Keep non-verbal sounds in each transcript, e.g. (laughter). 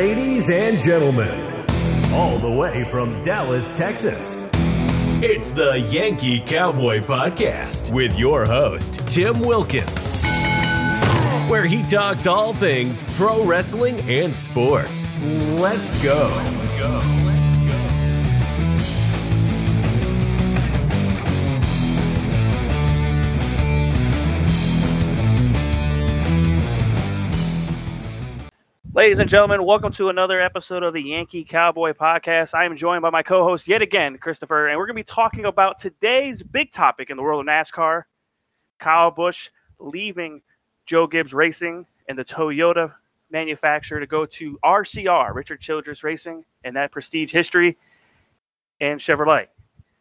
Ladies and gentlemen, all the way from Dallas, Texas, it's the Yankee Cowboy Podcast with your host, Tim Wilkins, where he talks all things pro wrestling and sports. Let's go. Let's go. Ladies and gentlemen, welcome to another episode of the Yankee Cowboy Podcast. I am joined by my co host yet again, Christopher, and we're going to be talking about today's big topic in the world of NASCAR Kyle Busch leaving Joe Gibbs Racing and the Toyota manufacturer to go to RCR, Richard Childress Racing, and that prestige history, and Chevrolet.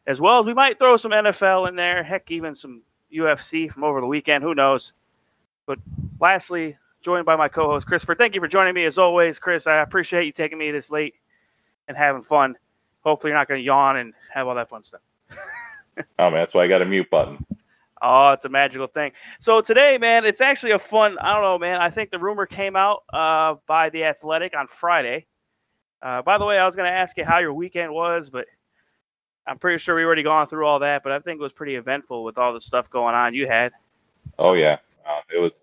As well as we might throw some NFL in there, heck, even some UFC from over the weekend, who knows. But lastly, joined by my co-host Christopher. Thank you for joining me as always, Chris. I appreciate you taking me this late and having fun. Hopefully, you're not going to yawn and have all that fun stuff. (laughs) oh man, that's why I got a mute button. Oh, it's a magical thing. So today, man, it's actually a fun. I don't know, man. I think the rumor came out uh, by the Athletic on Friday. Uh, by the way, I was going to ask you how your weekend was, but I'm pretty sure we already gone through all that. But I think it was pretty eventful with all the stuff going on you had. Oh yeah, uh, it was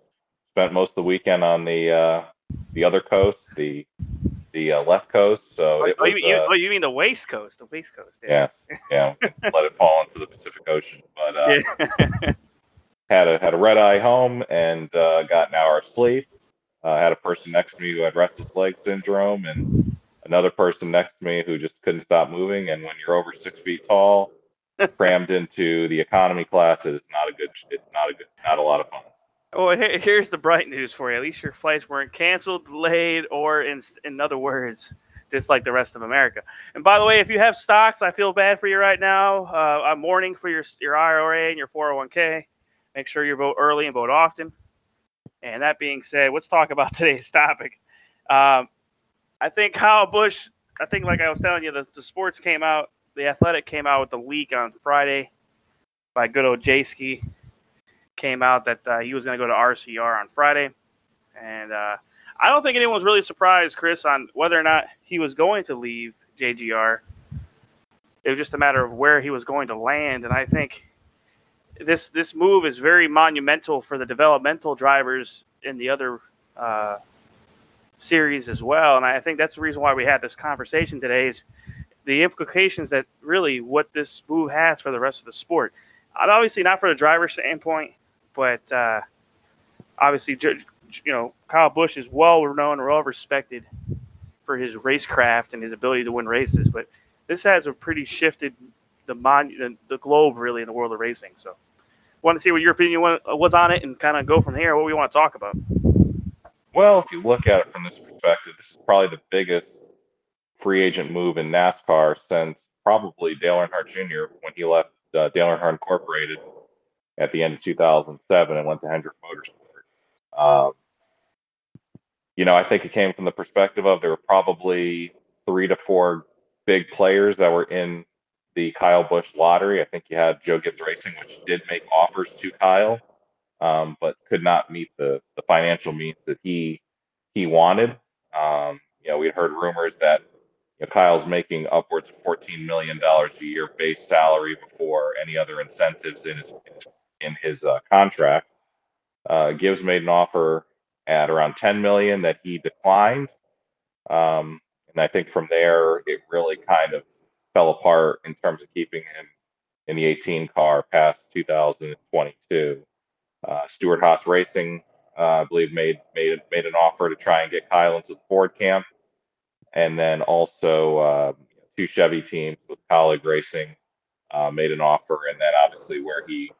spent most of the weekend on the uh, the other coast, the the uh, left coast. So oh, it oh, was, you, uh, oh, you mean the west coast? The west coast. Yeah, yeah. yeah (laughs) let it fall into the Pacific Ocean. But uh, yeah. (laughs) had a had a red eye home and uh, got an hour of sleep. Uh, had a person next to me who had restless leg syndrome, and another person next to me who just couldn't stop moving. And when you're over six feet tall, (laughs) crammed into the economy class, it's not a good. It's not a good. Not a lot of fun. Well, here's the bright news for you. At least your flights weren't canceled, delayed, or in in other words, just like the rest of America. And by the way, if you have stocks, I feel bad for you right now. Uh, I'm mourning for your your IRA and your 401k. Make sure you vote early and vote often. And that being said, let's talk about (laughs) today's topic. Um, I think Kyle Busch. I think, like I was telling you, the, the sports came out. The Athletic came out with the leak on Friday by good old Jayski came out that uh, he was going to go to RCR on Friday, and uh, I don't think anyone was really surprised, Chris, on whether or not he was going to leave JGR. It was just a matter of where he was going to land, and I think this this move is very monumental for the developmental drivers in the other uh, series as well. And I think that's the reason why we had this conversation today is the implications that really what this move has for the rest of the sport. Obviously, not for the driver's standpoint, but uh, obviously, you know, Kyle Busch is well known, well respected for his racecraft and his ability to win races. But this has a pretty shifted the mon- the globe really in the world of racing. So, want to see what your opinion was on it and kind of go from here. What we want to talk about. Well, if you look at it from this perspective, this is probably the biggest free agent move in NASCAR since probably Dale Earnhardt Jr. when he left uh, Dale Earnhardt Incorporated at the end of 2007 and went to Hendrick Motorsport. Um, you know, I think it came from the perspective of there were probably three to four big players that were in the Kyle Busch lottery. I think you had Joe Gibbs Racing, which did make offers to Kyle, um, but could not meet the the financial means that he he wanted. Um, you know, we had heard rumors that you know, Kyle's making upwards of $14 million a year base salary before any other incentives in his, in his uh, contract. Uh, Gibbs made an offer at around 10 million that he declined. Um, and I think from there, it really kind of fell apart in terms of keeping him in the 18 car past 2022. Uh, Stewart Haas Racing, uh, I believe, made made made an offer to try and get Kyle into the Ford camp, and then also uh, two Chevy teams with Kaulig Racing uh, made an offer, and then obviously where he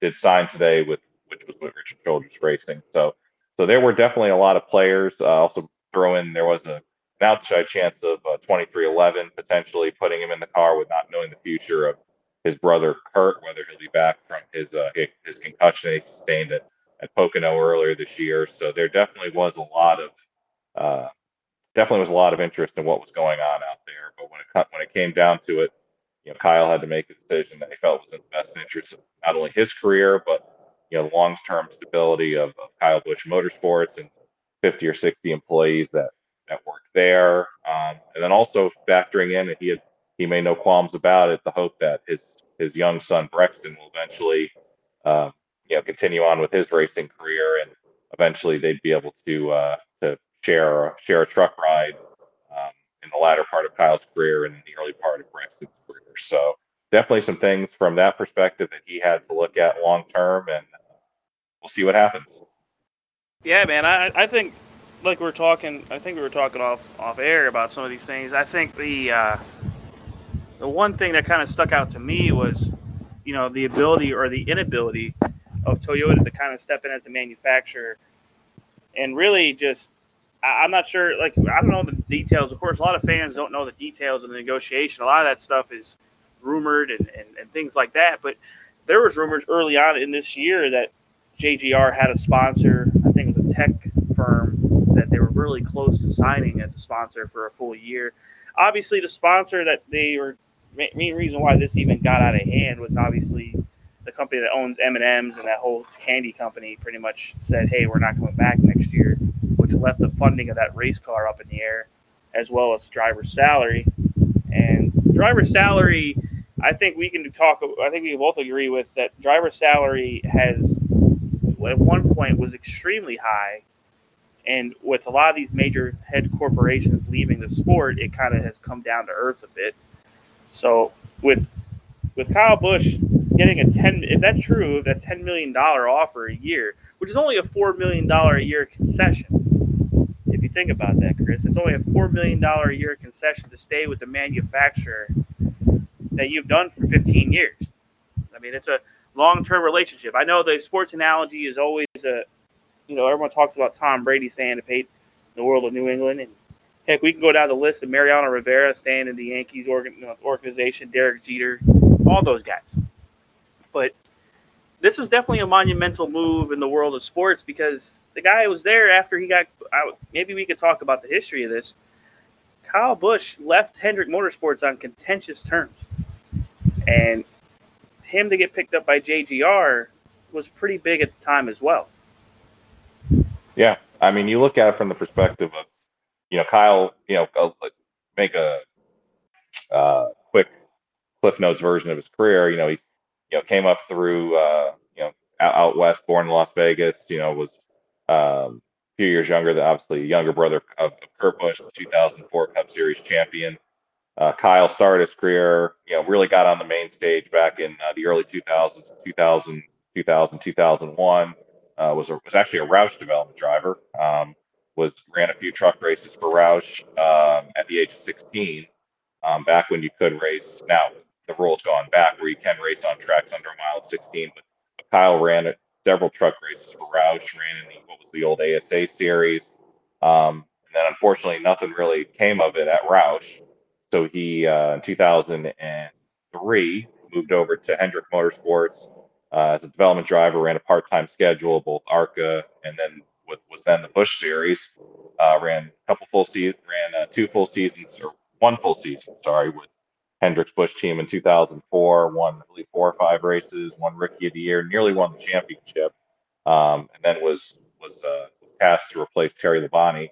did sign today with which was with Richard Childress Racing. So so there were definitely a lot of players. Uh, also throw in there was a an outside chance of uh, 23XI potentially putting him in the car with not knowing the future of his brother Kurt, whether he'll be back from his uh, his concussion he sustained at, at Pocono earlier this year. So there definitely was a lot of uh, definitely was a lot of interest in what was going on out there. But when it when it came down to it, you know, Kyle had to make a decision that he felt was in the best interest of not only his career, but you know, the long-term stability of, of Kyle Busch Motorsports and 50 or 60 employees that that worked there, um, and then also factoring in that he had he made no qualms about it. The hope that his his young son Brexton will eventually, uh, you know, continue on with his racing career, and eventually they'd be able to uh, to share share a truck ride um, in the latter part of Kyle's career and in the early part of Brexton's. So definitely some things from that perspective that he had to look at long term, and we'll see what happens. Yeah, man. I I think like we are talking. I think we were talking off off air about some of these things. I think the uh, the one thing that kind of stuck out to me was, you know, the ability or the inability of Toyota to kind of step in as the manufacturer and really just I'm not sure. Like I don't know the details. Of course, a lot of fans don't know the details of the negotiation. A lot of that stuff is rumored and, and, and things like that. But there was rumors early on in this year that JGR had a sponsor. I think it was a tech firm that they were really close to signing as a sponsor for a full year. Obviously, the sponsor that they were main reason why this even got out of hand was obviously the company that owns M and M's and that whole candy company pretty much said, "Hey, we're not coming back next year," which left the funding of that race car up in the air, as well as driver's salary. And driver's salary, I think we can talk. I think we both agree with that. Driver salary has, at one point, was extremely high, and with a lot of these major head corporations leaving the sport, it kind of has come down to earth a bit. So with with Kyle Busch getting a ten, if that's true, that ten million dollar offer a year, which is only a four million dollar a year concession. Think about that, Chris, it's only a four million dollar a year concession to stay with the manufacturer that you've done for 15 years. I mean, it's a long-term relationship. I know the sports analogy is always a, you know, everyone talks about Tom Brady staying to pay the world of New England, and Heck, we can go down the list of Mariano Rivera staying in the Yankees organ, uh, organization, Derek Jeter, all those guys. But this was definitely a monumental move in the world of sports because the guy was there after he got out. Maybe we could talk about the history of this. Kyle Busch left Hendrick Motorsports on contentious terms. And him to get picked up by JGR was pretty big at the time as well. Yeah. I mean, you look at it from the perspective of you know, Kyle, you know, make a uh, quick Cliff Notes version of his career. You know, he, you know, came up through, uh, you know, out, out, west, born in Las Vegas. You know, was um, a few years younger than obviously younger brother of, Kurt Busch, the 2004 Cup Series champion. Uh, Kyle started his career, you know, really got on the main stage back in uh, the early 2000s, 2000, 2000, 2001. Uh, was a, was actually a Roush development driver. Um, was ran a few truck races for Roush um, at the age of 16, um, back when you could race. Now the rules gone back where you can race on tracks under a mile at 16, but, Kyle ran several truck races for Roush, ran in the, what was the old ASA series. Um, and then unfortunately, nothing really came of it at Roush. So he, uh, in 2003, moved over to Hendrick Motorsports uh, as a development driver, ran a part time schedule, both ARCA and then with was then the Busch Series. Uh, ran a couple full seasons, ran uh, two full seasons or one full season, sorry, with Hendrick's Busch team in 2004. Won I believe four or five races, won Rookie of the Year, nearly won the championship, um, and then was was uh, cast to replace Terry Labonte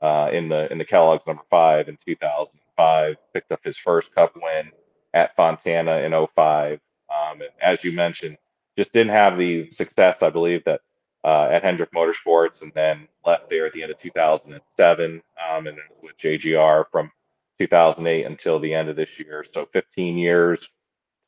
uh, in the in the Kellogg's number five in 2005. Picked up his first Cup win at Fontana in 05. Um, and as you mentioned, just didn't have the success I believe that uh, at Hendrick Motorsports and then left there at the end of 2007 um, and with JGR from 2008 until the end of this year. So 15 years,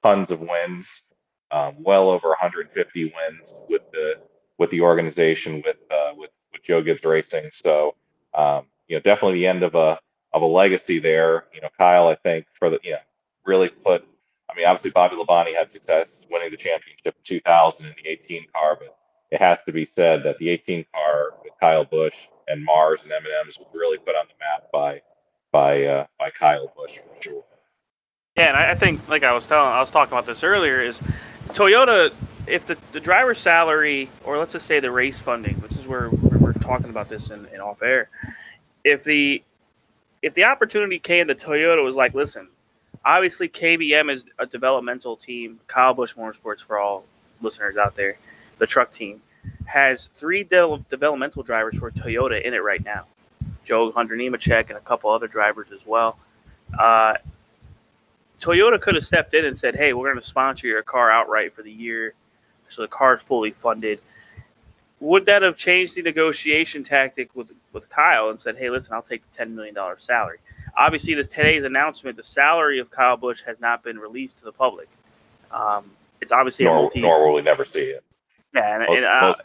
tons of wins, um, well over 150 wins with the with the organization with uh, with with Joe Gibbs Racing. So um, you know, definitely the end of a of a legacy there. You know, Kyle, I think for the you know really put. I mean, obviously Bobby Labonte had success winning the championship in 2000 in the 18 car, but it has to be said that the 18 car with Kyle Busch and Mars and M&M's was really put on the map by by uh, by Kyle Busch for sure. Yeah, and I think like I was telling, I was talking about this earlier, is Toyota. If the, the driver salary, or let's just say the race funding, which is where we're talking about this in, in off air. If the if the opportunity came to Toyota was like, listen, obviously KBM is a developmental team. Kyle Busch Motorsports for all listeners out there the truck team, has three de- developmental drivers for Toyota in it right now. Joe Hunter Nemechek and a couple other drivers as well. Uh, Toyota could have stepped in and said, "Hey, we're going to sponsor your car outright for the year, so the car is fully funded." Would that have changed the negotiation tactic with with Kyle and said, "Hey, listen, I'll take the ten million dollar salary"? Obviously, this today's announcement, the salary of Kyle Busch has not been released to the public. Um, it's obviously nor, a multi. nor will we never see it. Yeah, and, Most- and, uh, most-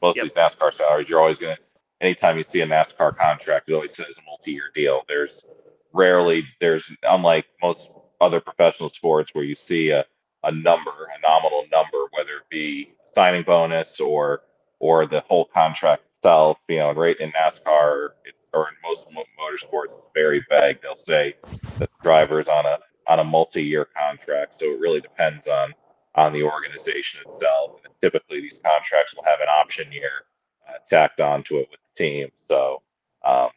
Most Yep. of these NASCAR salaries, you're always going to, anytime you see a NASCAR contract, it always says a multi-year deal. There's rarely, there's, unlike most other professional sports where you see a, a number, a nominal number, whether it be signing bonus or, or the whole contract itself, you know, right in NASCAR or in most mo- motorsports, it's very vague. They'll say that the driver's on a, on a multi-year contract. So it really depends on, on the organization itself. And typically, these contracts will have an option year uh, tacked onto it with team. So, um,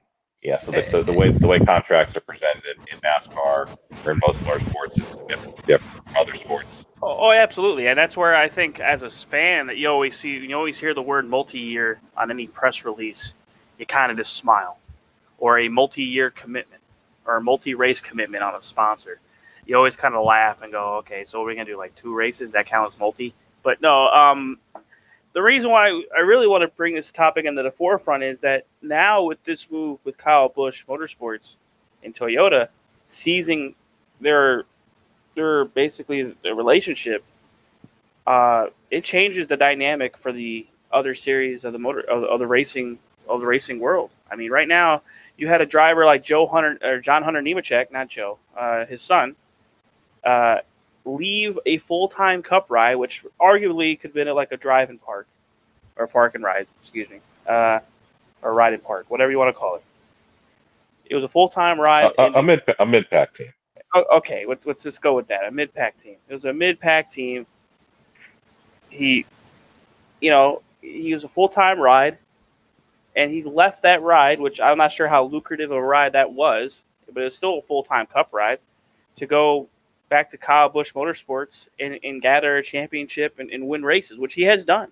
yeah, so the, the, the way the way contracts are presented in NASCAR or in most motorsports is different, from other sports. Oh, oh, absolutely, and that's where I think, as a fan, that you always see, you always hear the word multi-year on any press release. You kind of just smile, or a multi-year commitment, or a multi-race commitment on a sponsor. You always kind of laugh and go, "Okay, so we're gonna do like two races that count as multi." But no, um, the reason why I really want to bring this topic into the forefront is that now with this move with Kyle Busch Motorsports and Toyota seizing their their basically their relationship, uh, it changes the dynamic for the other series of the motor of, of the racing of the racing world. I mean, right now you had a driver like Joe Hunter or John Hunter Nemechek, not Joe, uh, his son, uh, leave a full time Cup ride, which arguably could have been like a drive and park or park and ride, excuse me, uh, or ride and park, whatever you want to call it. It was a full time ride. A, a, mid a mid pack team. Oh, okay, let's, let's just go with that. A mid pack team. It was a mid pack team. He, you know, he was a full time ride, and he left that ride, which I'm not sure how lucrative a ride that was, but it's still a full time cup ride, to go back to Kyle Busch Motorsports and, and gather a championship and, and win races, which he has done.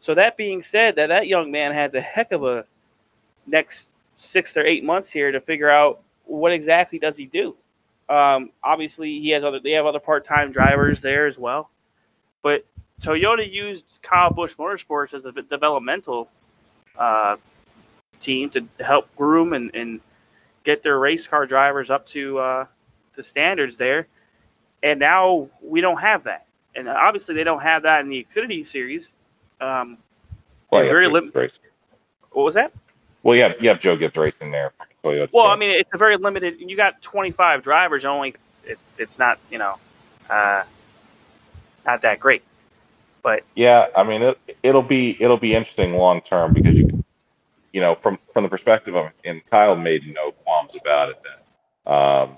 So that being said, that that young man has a heck of a next six or eight months here to figure out what exactly does he do. Um, obviously, he has other. They have other part-time drivers there as well, but Toyota used Kyle Busch Motorsports as a developmental uh, team to help groom and, and get their race car drivers up to uh, the standards there. And now we don't have that, and obviously they don't have that in the Xfinity series. Um, Well, very Joe lim- Gibbs what was that? Well, yeah, you have Joe Gibbs Racing there. Toyota Well. I mean, it's a very limited. You got 25 drivers. Only it, it's not you know, uh, not that great. But Yeah, I mean it, it'll be it'll be interesting long term because you you know from from the perspective of and Kyle made no qualms about it that um,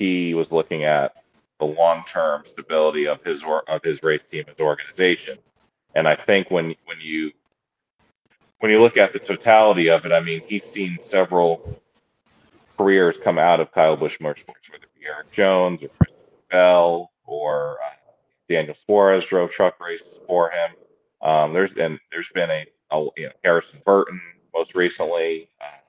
he was looking at the long term stability of his or of his race team his organization and I think when when you when you look at the totality of it I mean he's seen several careers come out of Kyle Busch Motorsports whether it be Erik Jones or Chris Bell or uh, Daniel Suarez drove truck races for him. Um, there's been there's been a, a you know Harrison Burton most recently. Uh,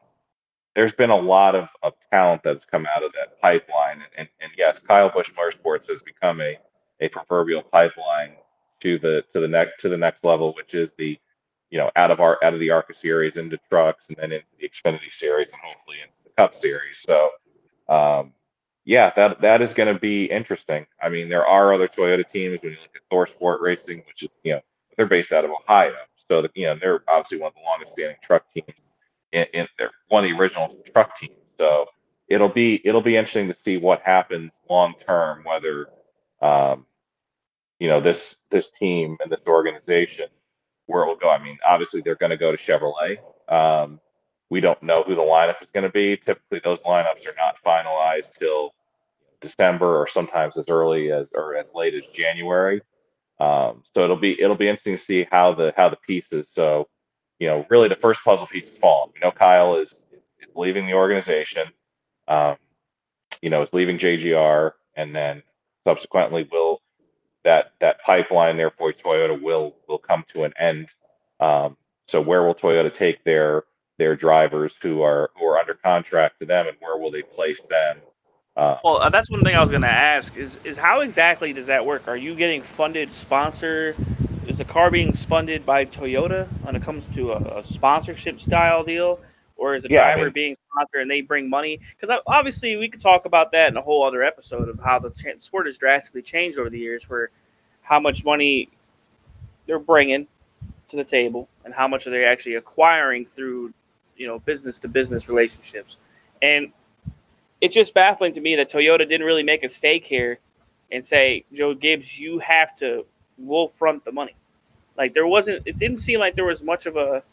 there's been a lot of, of talent that's come out of that pipeline, and, and, and yes, Kyle Busch Motorsports has become a, a proverbial pipeline to the to the next to the next level, which is the you know out of our out of the ARCA series into trucks and then into the Xfinity series and hopefully into the Cup series. So um, yeah, that that is going to be interesting. I mean, there are other Toyota teams when you look at ThorSport Racing, which is you know they're based out of Ohio, so that you know they're obviously one of the longest standing truck teams. In, in one of the original truck teams, so it'll be it'll be interesting to see what happens long term. Whether um, you know this this team and this organization where it will go. I mean, obviously they're going to go to Chevrolet. Um, we don't know who the lineup is going to be. Typically, those lineups are not finalized till December or sometimes as early as or as late as January. Um, so it'll be it'll be interesting to see how the how the pieces. So you know, really the first puzzle piece is fallen. You know Kyle is is leaving the organization. Um, you know, is leaving JGR, and then subsequently will that that pipeline there for Toyota will will come to an end. Um, so where will Toyota take their their drivers who are who are under contract to them, and where will they place them? Uh, well, uh, that's one thing I was going to ask is is how exactly does that work? Are you getting funded sponsor? Is the car being funded by Toyota when it comes to a, a sponsorship style deal, or is the yeah, driver I mean, being sponsored and they bring money? Because obviously we could talk about that in a whole other episode of how the sport has drastically changed over the years for how much money they're bringing to the table and how much are they actually acquiring through you know business to business relationships and it's just baffling to me that toyota didn't really make a stake here and say joe gibbs you have to we'll front the money like there wasn't it didn't seem like there was much of a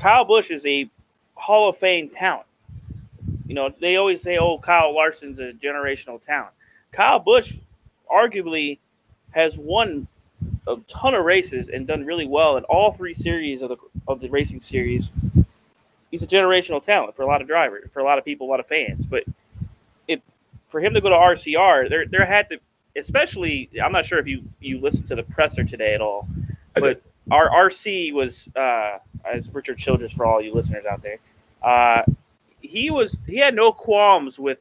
kyle busch is a hall of fame talent you know they always say oh kyle larson's a generational talent kyle busch arguably has won a ton of races and done really well in all three series of the of the racing series. He's a generational talent for a lot of drivers, for a lot of people, a lot of fans. But it for him to go to RCR, there there had to, especially. I'm not sure if you you listened to the presser today at all, but our RC was uh, as Richard Childress for all you listeners out there. Uh, he was he had no qualms with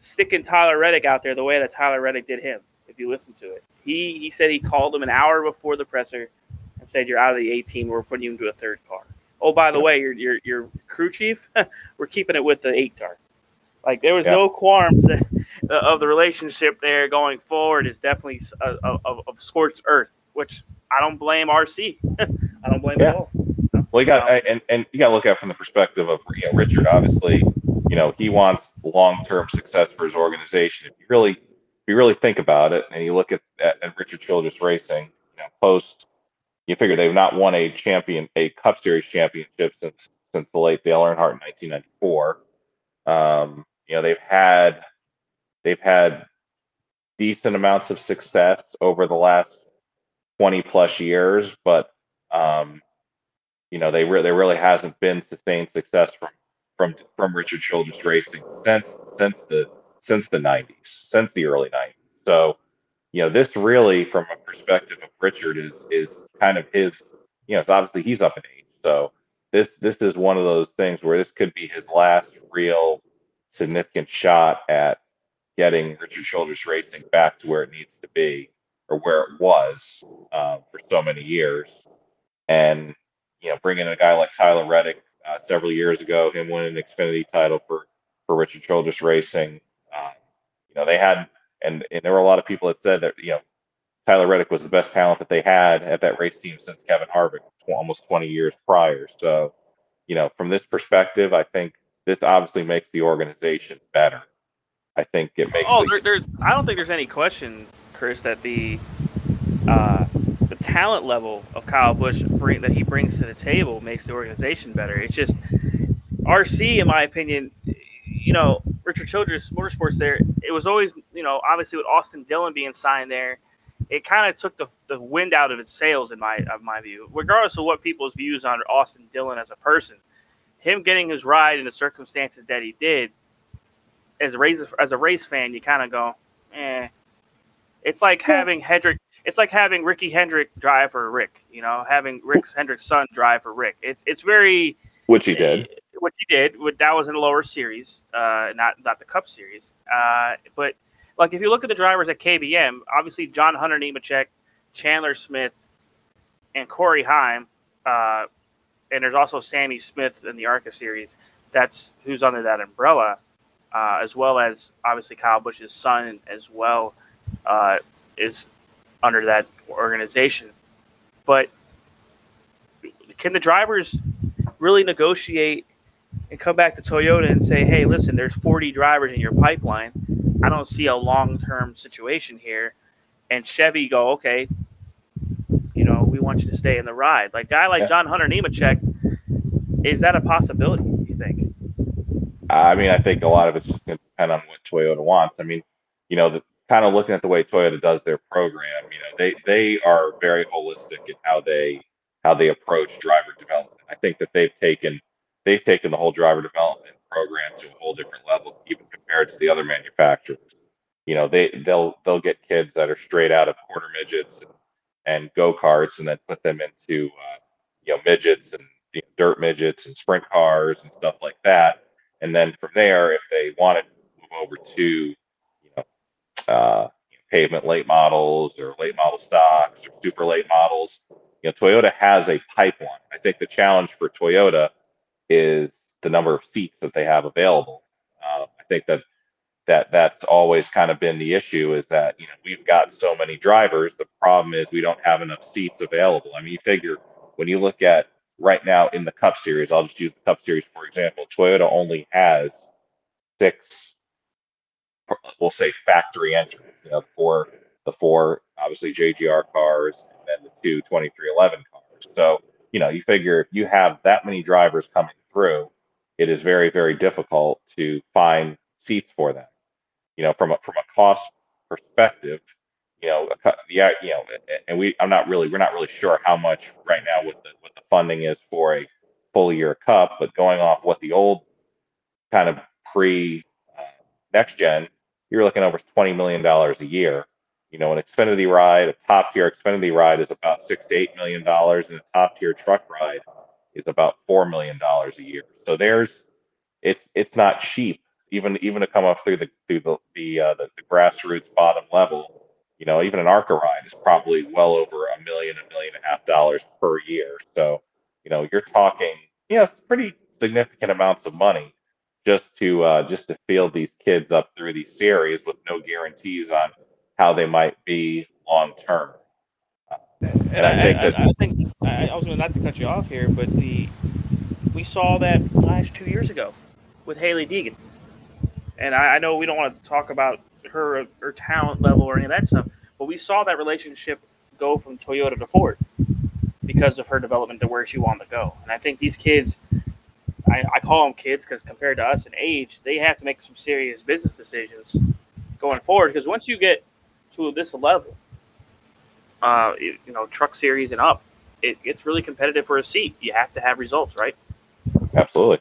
sticking Tyler Reddick out there the way that Tyler Reddick did him. If you listen to it, he he said he called him an hour before the presser and said, "You're out of the 18. We're putting you into a third car." Oh, by the way, your your your crew chief, (laughs) we're keeping it with the eight car. Like there was yeah. no qualms (laughs) Uh, of the relationship there going forward. Is definitely uh, of, of scorched earth, which I don't blame RC. (laughs) I don't blame yeah. at all. Well, you got um, and, and you got to look at it from the perspective of you know Richard. Obviously, you know he wants long term success for his organization. If you really if you really think about it and you look at, at, at Richard Childress Racing, you know, post, you figure they've not won a champion, a Cup Series championship since since the late Dale Earnhardt in 1994. Um, you know, they've had they've had decent amounts of success over the last 20 plus years, but um, you know, they re- there really hasn't been sustained success from from from Richard Childress Racing since since the since the 90s, since the early 90s. So, you know, this really, from a perspective of Richard, is is kind of his. You know, it's obviously he's up in age, so this this is one of those things where this could be his last real significant shot at getting Richard Childress Racing back to where it needs to be or where it was uh, for so many years. And you know, bringing a guy like Tyler Reddick uh, several years ago, him winning an Xfinity title for for Richard Childress Racing, um, you know, they had, and, and there were a lot of people that said that, you know, Tyler Reddick was the best talent that they had at that race team since Kevin Harvick, almost 20 years prior. So, you know, from this perspective, I think this obviously makes the organization better. I think it makes. Oh, the, there, there's. I don't think there's any question, Chris, that the uh, the talent level of Kyle Busch bring, that he brings to the table makes the organization better. It's just RC, in my opinion, you know, Richard Childress Motorsports there, it was always, you know, obviously with Austin Dillon being signed there, it kind of took the, the wind out of its sails in my of my view. Regardless of what people's views on Austin Dillon as a person, him getting his ride in the circumstances that he did, as a race as a race fan, you kind of go, eh. It's like having Hendrick. It's like having Ricky Hendrick drive for Rick. You know, having Rick Hendrick's son drive for Rick. It's it's very which he did Which he did. That was in a lower series, uh, not not the Cup Series. Uh, but like if you look at the drivers at KBM, obviously John Hunter Nemechek, Chandler Smith, and Corey Heim, uh, and there's also Sammy Smith in the ARCA series. That's who's under that umbrella, uh, as well as obviously Kyle Busch's son as well uh, is under that organization. But can the drivers really negotiate and come back to Toyota and say, hey, listen, there's 40 drivers in your pipeline. I don't see a long term situation here. And Chevy go, okay, you know, we want you to stay in the ride. Like guy like. John Hunter Nemechek, is that a possibility? Do you think? I mean, I think a lot of it's just going to depend on what Toyota wants. I mean, you know, the, kind of looking at the way Toyota does their program, you know, they they are very holistic in how they how they approach driver development. I think that they've taken they've taken the whole driver development program to a whole different level, even compared to the other manufacturers. You know, they they'll they'll get kids that are straight out of quarter midgets and, go karts, and then put them into uh, you know midgets and you know, dirt midgets and sprint cars and stuff like that. And then from there, if they want to move over to you know uh, pavement late models or late model stocks or super late models, you know Toyota has a pipeline. I think the challenge for Toyota is the number of seats that they have available. Uh, I think that that that's always kind of been the issue is that you know we've got so many drivers. The problem is we don't have enough seats available. I mean, you figure when you look at right now in the Cup Series, I'll just use the Cup Series for example. Toyota only has six, we'll say factory entries. You know, for the four obviously JGR cars and then the two 23XI cars. So you know, you figure if you have that many drivers coming through, it is very very difficult to find seats for them you know, from a from a cost perspective, you know, yeah, you know, and we, I'm not really, we're not really sure how much right now what the what the funding is for a full year cup, but going off what the old kind of pre uh, next gen, you're looking over twenty million dollars a year. You know, an Xfinity ride, a top tier Xfinity ride is about six to eight million dollars, and a top tier truck ride is about four million dollars a year. So there's, it's it's not cheap even even to come up through the through the the, uh, the, the grassroots bottom level, you know, even an ARCA ride is probably well over a million, a million and a half dollars per year. So, you know, you're talking, you know, pretty significant amounts of money just to uh, just to field these kids up through these series with no guarantees on how they might be long term. And I, I think that I, I think I, I was going to not to cut you off here, but the we saw that last two years ago with Hailie Deegan and I, I know we don't want to talk about her her talent level or any of that stuff, but we saw that relationship go from Toyota to Ford because of her development to where she wanted to go. And I think these kids, I, I call them kids because compared to us in age, they have to make some serious business decisions going forward. Because once you get to this level, uh, you, you know, truck series and up, it gets really competitive for a seat. You have to have results, right? Absolutely.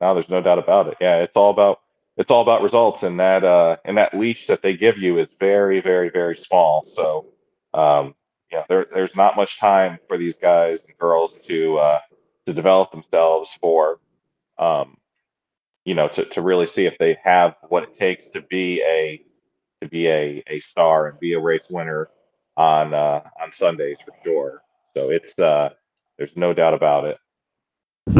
No, there's no doubt about it. Yeah, it's all about it's all about results, and that uh, and that leash that they give you is very, very, very small. So, um, yeah, there, there's not much time for these guys and girls to uh, to develop themselves for, um, you know, to, to really see if they have what it takes to be a to be a, a star and be a race winner on uh, on Sundays for sure. So it's uh, there's no doubt about it.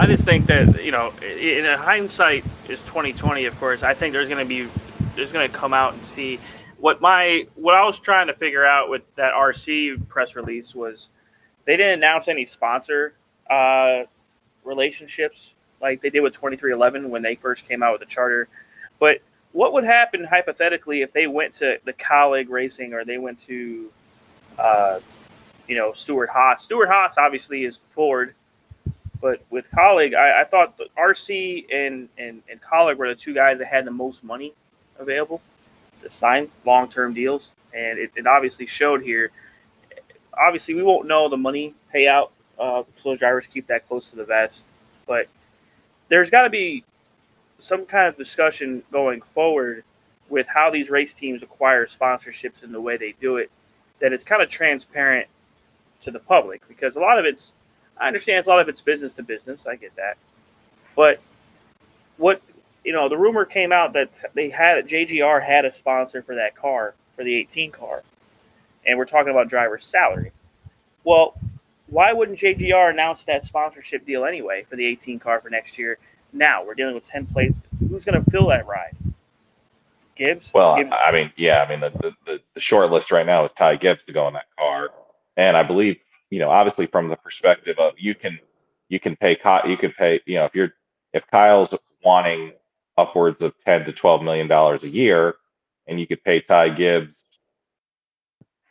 I just think that you know, in hindsight is 2020. Of course, I think there's going to be there's going to come out and see what my what I was trying to figure out with that RC press release was they didn't announce any sponsor uh, relationships like they did with 23XI when they first came out with the charter. But what would happen hypothetically if they went to the Kaulig Racing or they went to, uh, you know, Stewart-Haas? Stewart Haas obviously is Ford but with Kaulig, I, I thought RC and, and, and Kaulig were the two guys that had the most money available to sign long term deals. And it, it, obviously showed here. Obviously, we won't know the money payout, uh, so drivers keep that close to the vest. But there's got to be some kind of discussion going forward with how these race teams acquire sponsorships and the way they do it, that it's kind of transparent to the public because a lot of it's I understand a lot of it's business to business. I get that, but what you know, the rumor came out that they had JGR had a sponsor for that car for the 18 car, and we're talking about driver's salary. Well, why wouldn't JGR announce that sponsorship deal anyway for the 18 car for next year? Now we're dealing with 10 plates. Who's going to fill that ride? Gibbs. Well, Gibbs? I mean, yeah, I mean the, the the short list right now is Ty Gibbs to go in that car, and I believe you know, obviously from the perspective of you can you can pay you can pay you know if you're if Kyle's wanting upwards of ten to twelve million dollars a year, and you could pay Ty Gibbs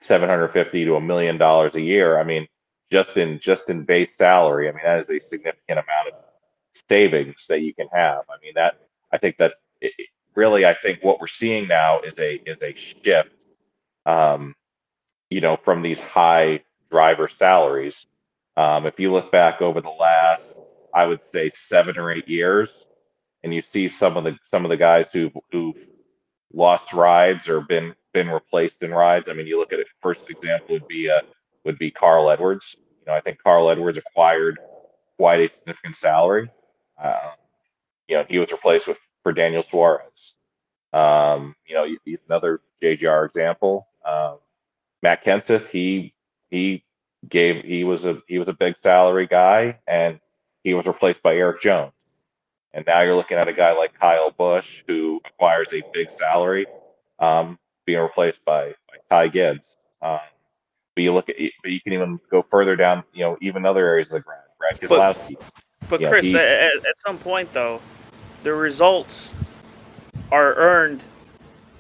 seven hundred fifty to a million dollars a year. I mean, just in just in base salary, I mean that is a significant amount of savings that you can have. I mean that I think that's it, really I think what we're seeing now is a is a shift, um, you know, from these high driver salaries. Um, if you look back over the last, I would say seven or eight years, and you see some of the some of the guys who who lost rides or been been replaced in rides. I mean, you look at it. First example would be uh, would be Carl Edwards. You know, I think Carl Edwards acquired quite a significant salary. Uh, you know, he was replaced with for Daniel Suarez. Um, you know, another JGR example. Um, Matt Kenseth, he he gave he was a he was a big salary guy, and he was replaced by Erik Jones. And now you're looking at a guy like Kyle Busch, who acquires a big salary, um, being replaced by, by Ty Gibbs. Um, but you look at, but you can even go further down, you know, even other areas of the ground. Keselowski. But, but Chris, he, at, at some point though, the results are earned,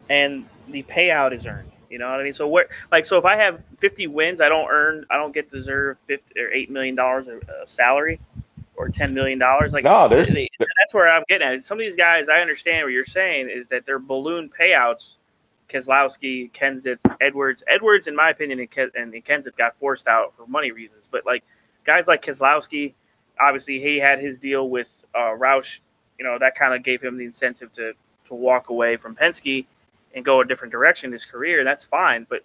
and the payout is earned. You know what I mean? So what, like, so if I have 50 wins, I don't earn, I don't get deserve 50 or eight million dollars of salary or 10 million dollars. Like, no, there's, they, that's where I'm getting at. Some of these guys, I understand what you're saying is that they're balloon payouts. Keselowski, Kenseth, Edwards, Edwards, in my opinion, and, Ken, and Kenseth got forced out for money reasons. But like guys like Keselowski, obviously he had his deal with uh, Roush. You know that kind of gave him the incentive to to walk away from Penske and go a different direction in his career. That's fine. But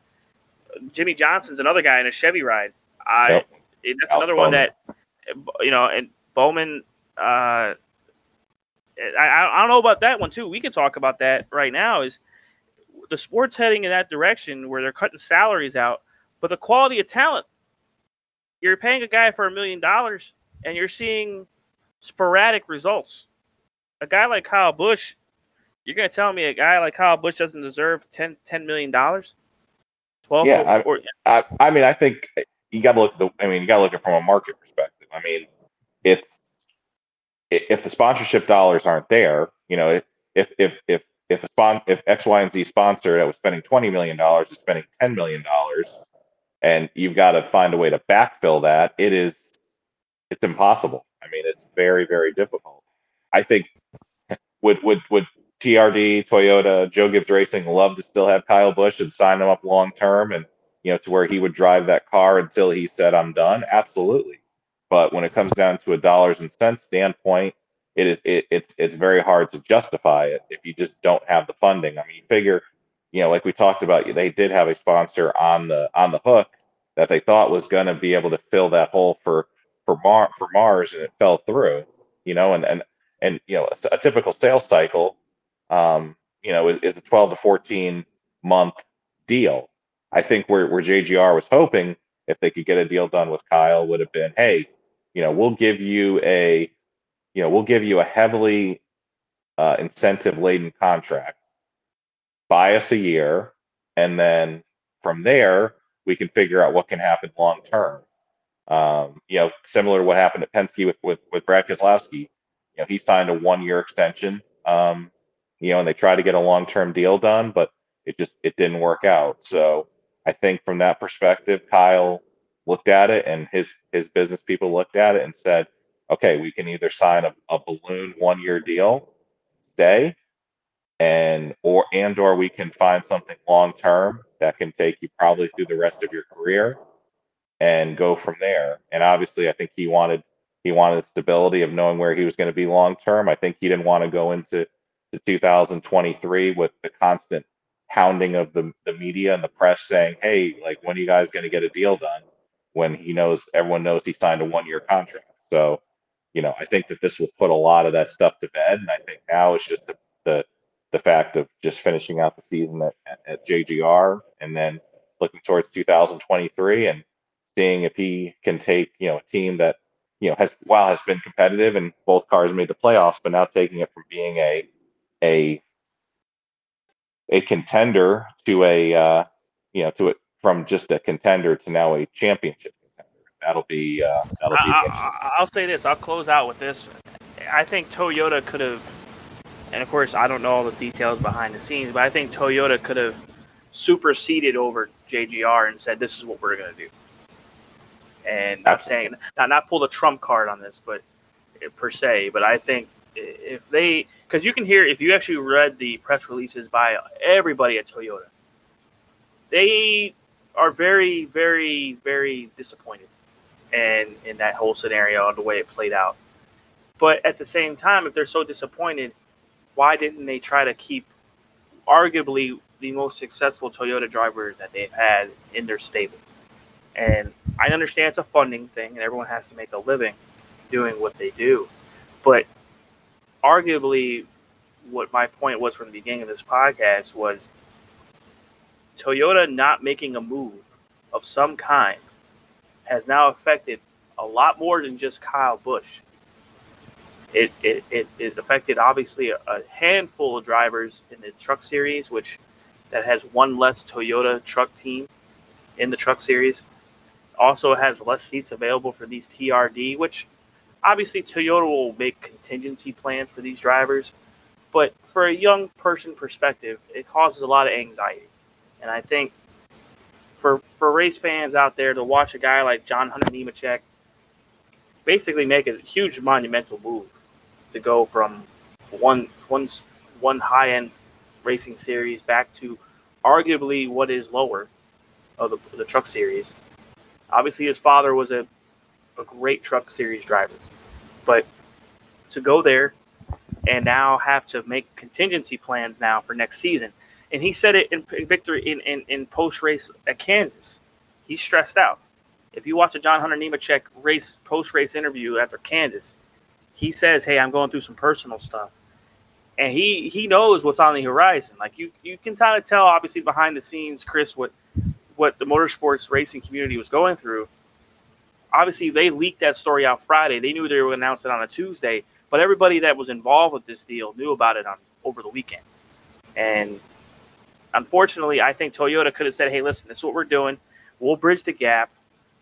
Jimmie Johnson's another guy in a Chevy ride. I yep. that's another one that you know, and Bowman. Uh, I, I don't know about that one too. We could talk about that right now. Is the sports heading in that direction where they're cutting salaries out, but the quality of talent. You're paying a guy for a million dollars, and you're seeing sporadic results. A guy like Kyle Busch, you're going to tell me a guy like Kyle Busch doesn't deserve 10, $10 million? 12 yeah, I, or, I, I mean, I think you got to look. The, I mean, you got to look at it from a market perspective. I mean, it's if the sponsorship dollars aren't there, you know, if if if if a spon- if X, Y, and Z sponsor that was spending twenty million dollars is spending ten million dollars, and you've got to find a way to backfill that, it is it's impossible. I mean, it's very very difficult. I think would would would TRD, Toyota, Joe Gibbs Racing love to still have Kyle Busch and sign him up long term and you know to where he would drive that car until he said I'm done? Absolutely. But when it comes down to a dollars and cents standpoint, it is it, it's it's very hard to justify it if you just don't have the funding. I mean, you figure, you know, like we talked about, they did have a sponsor on the on the hook that they thought was going to be able to fill that hole for for Mar for Mars, and it fell through. You know, and and and you know, a, a typical sales cycle know, is, is a 12 to 14 month deal. I think where, where JGR was hoping if they could get a deal done with Kyle would have been, hey, you know, we'll give you a, you know, we'll give you a heavily uh, incentive laden contract, buy us a year, and then from there we can figure out what can happen long term. Um, you know, similar to what happened at Penske with with, with Brad Keselowski. You know, he signed a one year extension um, you know, and they tried to get a long term deal done, but it just it didn't work out. So I think from that perspective, Kyle looked at it and his his business people looked at it and said, okay, we can either sign a, a balloon one year deal, stay, and or and or we can find something long term that can take you probably through the rest of your career and go from there. And obviously I think he wanted he wanted stability of knowing where he was going to be long term. I think he didn't want to go into to 2023 with the constant hounding of the, the media and the press saying, hey, like, when are you guys going to get a deal done? When he knows, everyone knows he signed a one year contract. So, you know, I think that this will put a lot of that stuff to bed. And I think now it's just the, the, the fact of just finishing out the season at, at JGR and then looking towards 2023 and seeing if he can take, you know, a team that, you know, has while has been competitive and both cars made the playoffs, but now taking it from being a a a contender to a uh, you know to it from just a contender to now a championship contender. That'll be uh, that'll be. I, will say this. I'll close out with this. I think Toyota could have, and of course I don't know all the details behind the scenes, but I think Toyota could have superseded over JGR and said this is what we're going to do. And I'm saying not not pull the trump card on this, but per se, but I think if they because you can hear if you actually read the press releases by everybody at Toyota, they are very, very, very disappointed and in, that whole scenario the way it played out. But at the same time, if they're so disappointed, why didn't they try to keep arguably the most successful Toyota driver that they've had in their stable? And I understand it's a funding thing and everyone has to make a living. doing what they do. But arguably, what my point was from the beginning of this podcast was Toyota not making a move of some kind has now affected a lot more than just Kyle Busch. It, it, it, it affected obviously a, a handful of drivers in the truck series, which that has one less Toyota truck team in the truck series. Also has less seats available for these TRD, which obviously Toyota will make contingency plans for these drivers. But for a young person perspective, it causes a lot of anxiety. And I think for for race fans out there to watch a guy like John Hunter Nemechek basically make a huge monumental move to go from one one one high end racing series back to arguably what is lower of the, the truck series. Obviously, his father was a, a great truck series driver, but to go there and now have to make contingency plans now for next season. And he said it in victory in, in, in post race at Kansas. He's stressed out. If you watch a John Hunter Nemechek race post race interview after Kansas, he says, "Hey, I'm going through some personal stuff," and he he knows what's on the horizon. Like you you can kind of tell, obviously behind the scenes, Chris, what what the motorsports racing community was going through. Obviously, they leaked that story out Friday. They knew they were announce it on a Tuesday, but everybody that was involved with this deal knew about it on over the weekend. And unfortunately, I think Toyota could have said, "Hey, listen, this is what we're doing. We'll bridge the gap.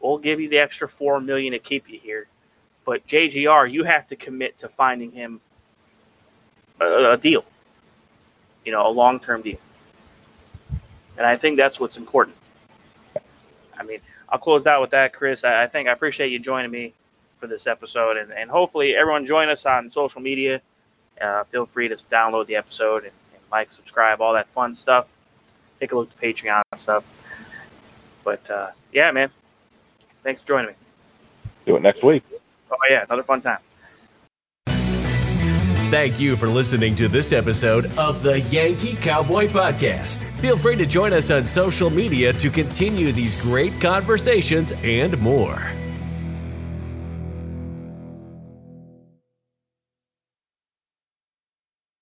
We'll give you the extra four million to keep you here, but JGR, you have to commit to finding him a, a deal. You know, a long-term deal." And I think that's what's important. I mean, I'll close out with that, Chris. I, I think I appreciate you joining me for this episode, and, and hopefully everyone join us on social media. Uh, feel free to download the episode and, and, like, subscribe, all that fun stuff. Take a look at the Patreon stuff. But uh, yeah, man, thanks for joining me. Do it next week. Oh yeah, another fun time. Thank you for listening to this episode of the Yankee Cowboy Podcast. Feel free to join us on social media to continue these great conversations and more.